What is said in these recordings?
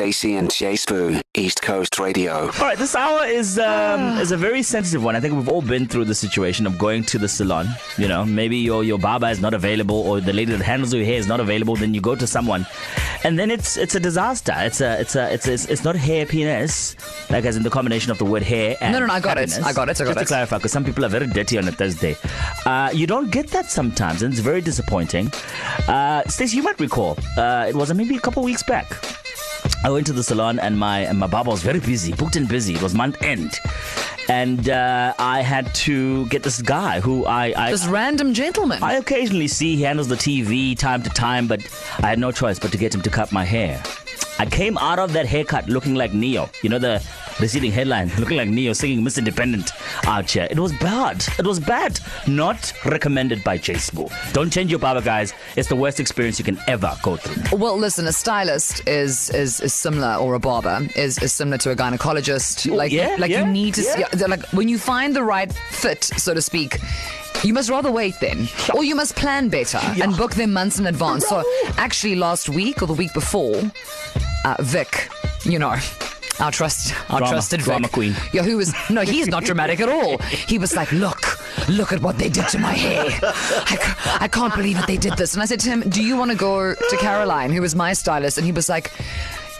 Stacey and J Sbu, East Coast Radio. All right, this hour is um, is a very sensitive one. I think we've all been through the situation of going to the salon. You know, maybe your your barber is not available, or the lady that handles your hair is not available. Then you go to someone, and then it's it's a disaster. It's a it's a it's a, it's not hair penis, like as in the combination of the word hair and No, no, no, I got it. I got it, I got Just to clarify, because some people are very dirty on a Thursday. Uh, you don't get that sometimes, and it's very disappointing. Uh, Stacey, you might recall, uh, it was maybe a couple weeks back. I went to the salon and my and my barber was very busy, booked and busy. It was month end, and uh, I had to get this guy who I I, This random gentleman. I occasionally see he handles the TV time to time, but I had no choice but to get him to cut my hair. I came out of that haircut looking like Ne-Yo. You know the receding headline, looking like Ne-Yo singing Miss Independent out here. It was bad. It was bad. Not recommended by J Sbu. Don't change your barber, guys. It's the worst experience you can ever go through. Well, listen, a stylist is is, is similar, or a barber is, is similar to a gynecologist. Oh, like, yeah, like yeah, you need to see, like when you find the right fit, so to speak. You must rather wait then, or you must plan better and book them months in advance. So, actually, last week or the week before, uh, Vic, you know, our trust, our Drama- trusted drama Vic, queen. Yeah, who was no, he's not dramatic at all. He was like, look, look at what they did to my hair. I, I can't believe that they did this. And I said to him, do you want to go to Caroline, who was my stylist? And he was like,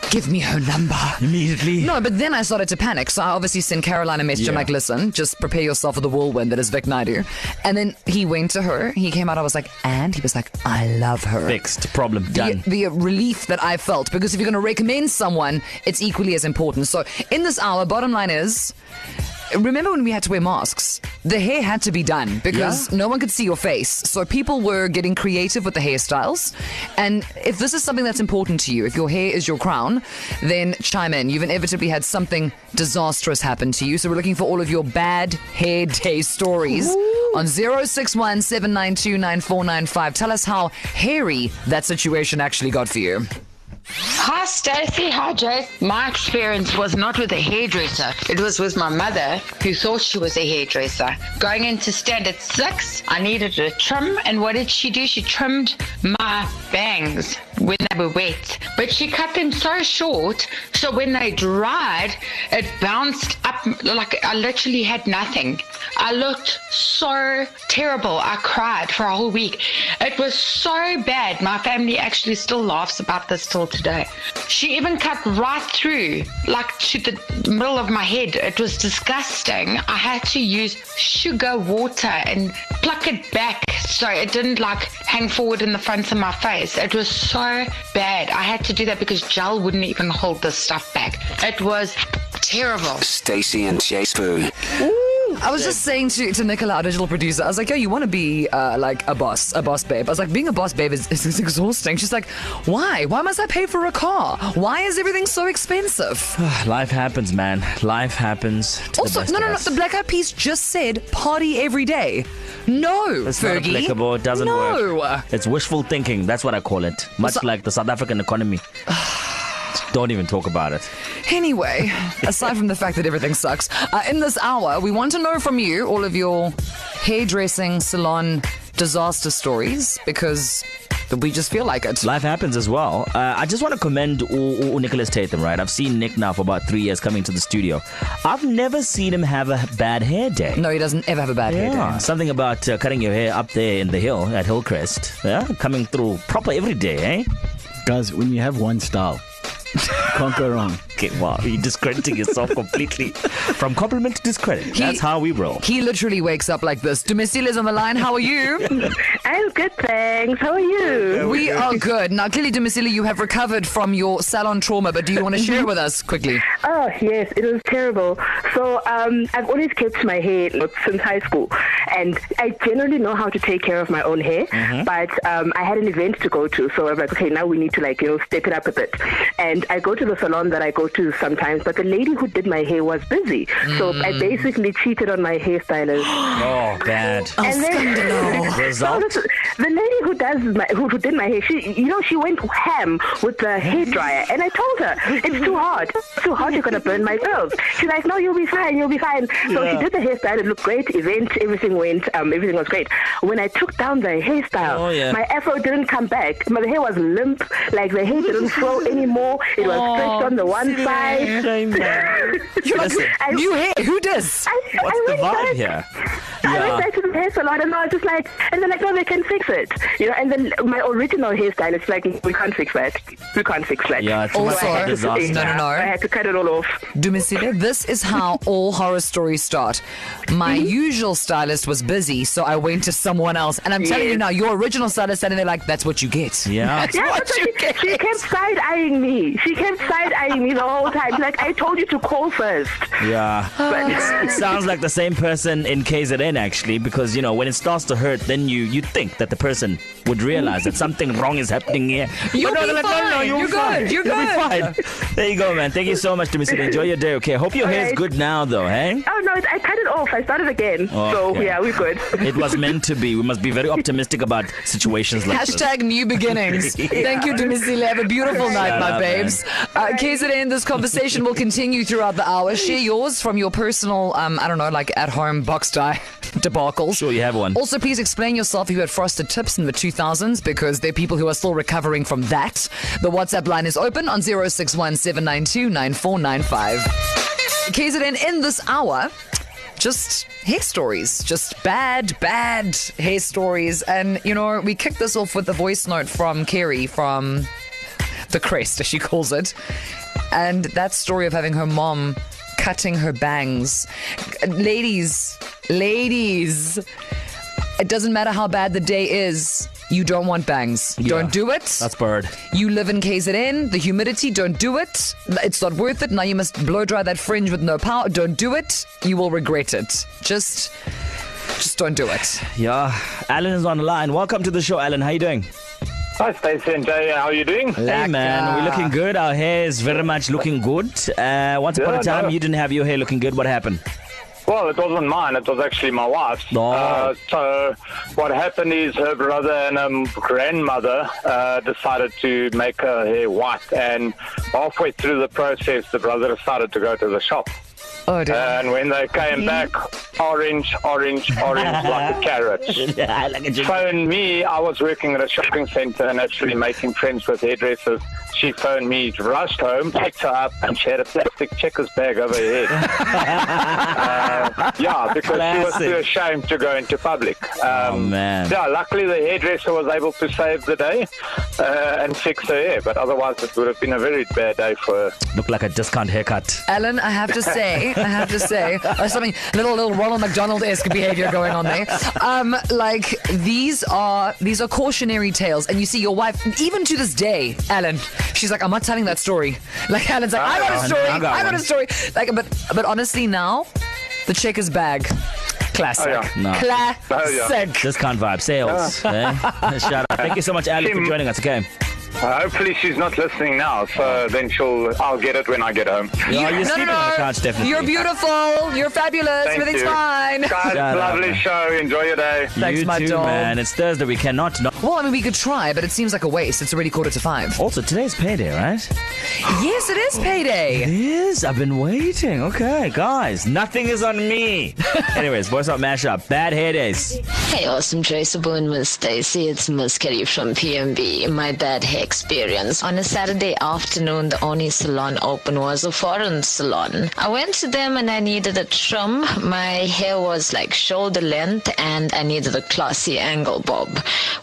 give me her number. Immediately. No, but then I started to panic. So I obviously sent Caroline a message. I'm like, listen, just prepare yourself for the whirlwind that is Vic Naidu. And then he went to her. He came out. I was like, and he was like, I love her. Fixed. Problem The, done. the relief that I felt because if you're going to recommend someone, it's equally as important. So, in this hour, bottom line is remember when we had to wear masks? The hair had to be done because no one could see your face. So, people were getting creative with the hairstyles. And if this is something that's important to you, if your hair is your crown, then chime in. You've inevitably had something disastrous happen to you. So, we're looking for all of your bad hair day stories on 061 792 9495. Tell us how hairy that situation actually got for you. Hi, Stacey. Hi, Jake. My experience was not with a hairdresser. It was with my mother, who thought she was a hairdresser. Going into standard six, I needed a trim, and what did she do? She trimmed my bangs when they were wet, but she cut them so short, so when they dried, it bounced up like I literally had nothing. I looked so terrible. I cried for a whole week. It was so bad. My family actually still laughs about this till today. She even cut right through, like to the middle of my head. It was disgusting. I had to use sugar water and pluck it back so it didn't like hang forward in the front of my face. It was so bad. I had to do that because gel wouldn't even hold the stuff back. It was terrible. Stacey and J Sbu. I was just saying to, to Nicola, our digital producer, I was like, yo, you want to be uh, like a boss, a boss babe. I was like, being a boss babe is, is, is exhausting. She's like, why? Why must I pay for a car? Why is everything so expensive? Life happens, man. Life happens. To Also, the best no, no, no. The Black Eyed Peas just said party every day. No, It's not applicable. It doesn't no. work. It's wishful thinking. That's what I call it. Much So- like the South African economy. Don't even talk about it. Anyway, aside from the fact that everything sucks, uh, in this hour, we want to know from you all of your hairdressing salon disaster stories because we just feel like it. Life happens as well. Uh, I just want to commend U- U- Nicholas Tatham, right? I've seen Nick now for about three years coming to the studio. I've never seen him have a bad hair day. No, he doesn't ever have a bad hair Yeah, day. something about uh, cutting your hair up there in the hill at Hillcrest. Yeah, coming through proper every day, eh? Guys, when you have one style, can't go wrong. Okay, wow, you're discrediting yourself completely. From compliment to discredit. That's how we roll. He literally wakes up like this. Dumisile's on the line. How are you? I'm good, thanks. How are you? we are good. Now, clearly, Dumisile, you have recovered from your salon trauma, but do you want to share with us quickly? Oh, yes, it was terrible. So, um, I've always kept my hair since high school, and I generally know how to take care of my own hair. But um, I had an event to go to, so I'm like, okay, now we need to like you know step it up a bit. And I go to the salon that I go to sometimes, but the lady who did my hair was busy, so I basically cheated on my hairstylist. Oh, bad. and then, Result? So the lady who does my who, who did my hair, she you know she went ham with the hair dryer, and I told her it's too hot, it's too hot. You're gonna burn my curls. She's like, no, you'll be fine, you'll be fine. So she did the hairstyle. It looked great. Event, everything went, um, everything was great. When I took down the hairstyle, Oh, yeah. my afro didn't come back. My hair was limp, like the hair didn't flow anymore. It was stretched on the one side. Listen, I, New hair. Who does? I, what's I the went vibe back. here? I Yeah. went back to the hair salon and I was just like, and they're like, no, they can fix it. You know, and then my original hairstylist like, we can't fix that. We can't fix that. Yeah, it's Also- a disaster. No, no, no. I had to cut it all off. Dumisile, this is how all horror stories start. My Mm-hmm. usual stylist was busy, so I went to someone else. And I'm telling you now, your original stylist standing there like, that's what you get. Yeah. That's Yeah, what that's you what she, get. she kept side eyeing me. She kept side eyeing me the whole time. Like I told you to call first. Yeah. But It sounds like the same person in KZN actually, because you know when it starts to hurt, then you you think that the person would realize that something wrong is happening here. You'll no, be they're like, no, no, fine. you'll You're fine. good. You're You'll good. be fine. There you go, man. Thank you so much, Dumisile. Enjoy your day. Okay. Hope your hair's Alright. good now, though. Hey. oh no, I cut it off. I started again. So Okay. yeah, we're good. It was meant to be. We must be very optimistic about situations like this. Hashtag new beginnings. Thank you, Dumisile. Have a beautiful night, Shut my up, babes. Uh, KZN, this conversation will continue throughout the hour. Share yours from your personal, um, I don't know, like at home box dye debacles. Sure, you have one. Also, please explain yourself if you had frosted tips in the 2000s because there are people who are still recovering from that. The WhatsApp line is open on 061 792 9495. KZN in this hour. Just hair stories, just bad, bad hair stories. And, you know, we kicked this off with a voice note from Kerry from the crest, as she calls it. And that story of having her mom cutting her bangs. Ladies, ladies, it doesn't matter how bad the day is. You don't want bangs. Yeah. Don't do it. That's bird. You live in KZN, the humidity, don't do it. It's not worth it. Now you must blow dry that fringe with no power. Don't do it. You will regret it. Just just don't do it. Yeah. Alan is on the line. Welcome to the show, Alan. How you doing? Hi, Stacey and Jay. How are you doing? Hey man, we're looking good. Our hair is very much looking good. Uh, once upon a time, no. you didn't have your hair looking good. What happened? Well, it wasn't mine. It was actually my wife's. Oh. Uh, so what happened is her brother and um, grandmother uh, decided to make her hair white. And halfway through the process, the brother decided to go to the shop. Oh dear. And when they came back, orange, orange, orange like a carrot. I like a Phoned me. I was working at a shopping centre and actually making friends with hairdressers. She phoned me, rushed home, picked her up, and she had a plastic Checkers bag over her head. uh, yeah, because she was too ashamed to go into public. Um, Oh, man. Yeah, luckily the hairdresser was able to save the day uh, and fix her hair, but otherwise it would have been a very bad day for her. Look like a discount haircut. Alan, I have to say, I have to say, there's something little little Ronald McDonald esque behavior going on there. Um, like these are these are cautionary tales, and you see your wife, even to this day, Alan, she's like, I'm not telling that story. Like Alan's like, I got a story, I got I got a story. Like, but but honestly, now the Checkers bag, classic, Oh, yeah. No. classic. Oh, yeah. Discount vibe. Sales. eh? Shout out. Thank you so much, Alan, for joining us. Okay. Uh, hopefully she's not listening now, so then she'll I'll get it when I get home. Yeah, you're no, sleeping no, on the no. couch, definitely. You're beautiful. You're fabulous. Thank Everything's you. fine. Guys, Shout lovely man. show. Enjoy your day. Thanks, you my too, dog. man. It's Thursday. We cannot. No. Well, I mean, we could try, but it seems like a waste. It's already quarter to five. Also, today's payday, right? Yes, it is payday. It is. I've been waiting. Okay, guys. Nothing is on me. Anyways, voice out mashup. Bad hair days. Hey, awesome traceable and Miss Stacey. It's Miss Kelly from PMB. My bad hair experience. On a Saturday afternoon, the only salon open was a foreign salon. I went to them and I needed a trim. My hair was like shoulder length and I needed a classy angle bob.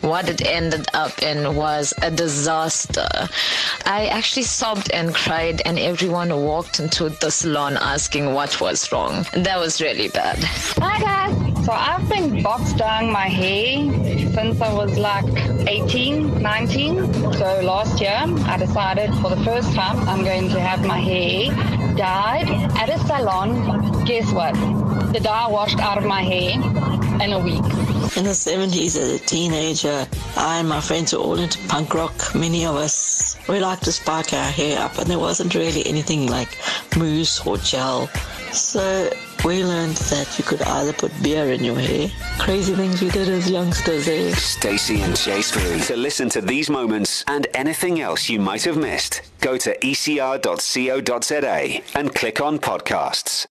What it ended up in was a disaster. I actually sobbed and cried and everyone walked into the salon asking what was wrong. That was really bad. Hi guys. So I've been box dyeing my hair since I was like 18, 19. So last year I decided for the first time I'm going to have my hair dyed at a salon. Guess what? The dye washed out of my hair in a week. In the 70s, as a teenager, I and my friends were all into punk rock. Many of us, we liked to spark our hair up, and there wasn't really anything like mousse or gel. So we learned that you could either put beer in your hair. Crazy things we did as youngsters, eh? Stacey and J Sbu. To listen to these moments and anything else you might have missed, go to ecr.co.za and click on podcasts.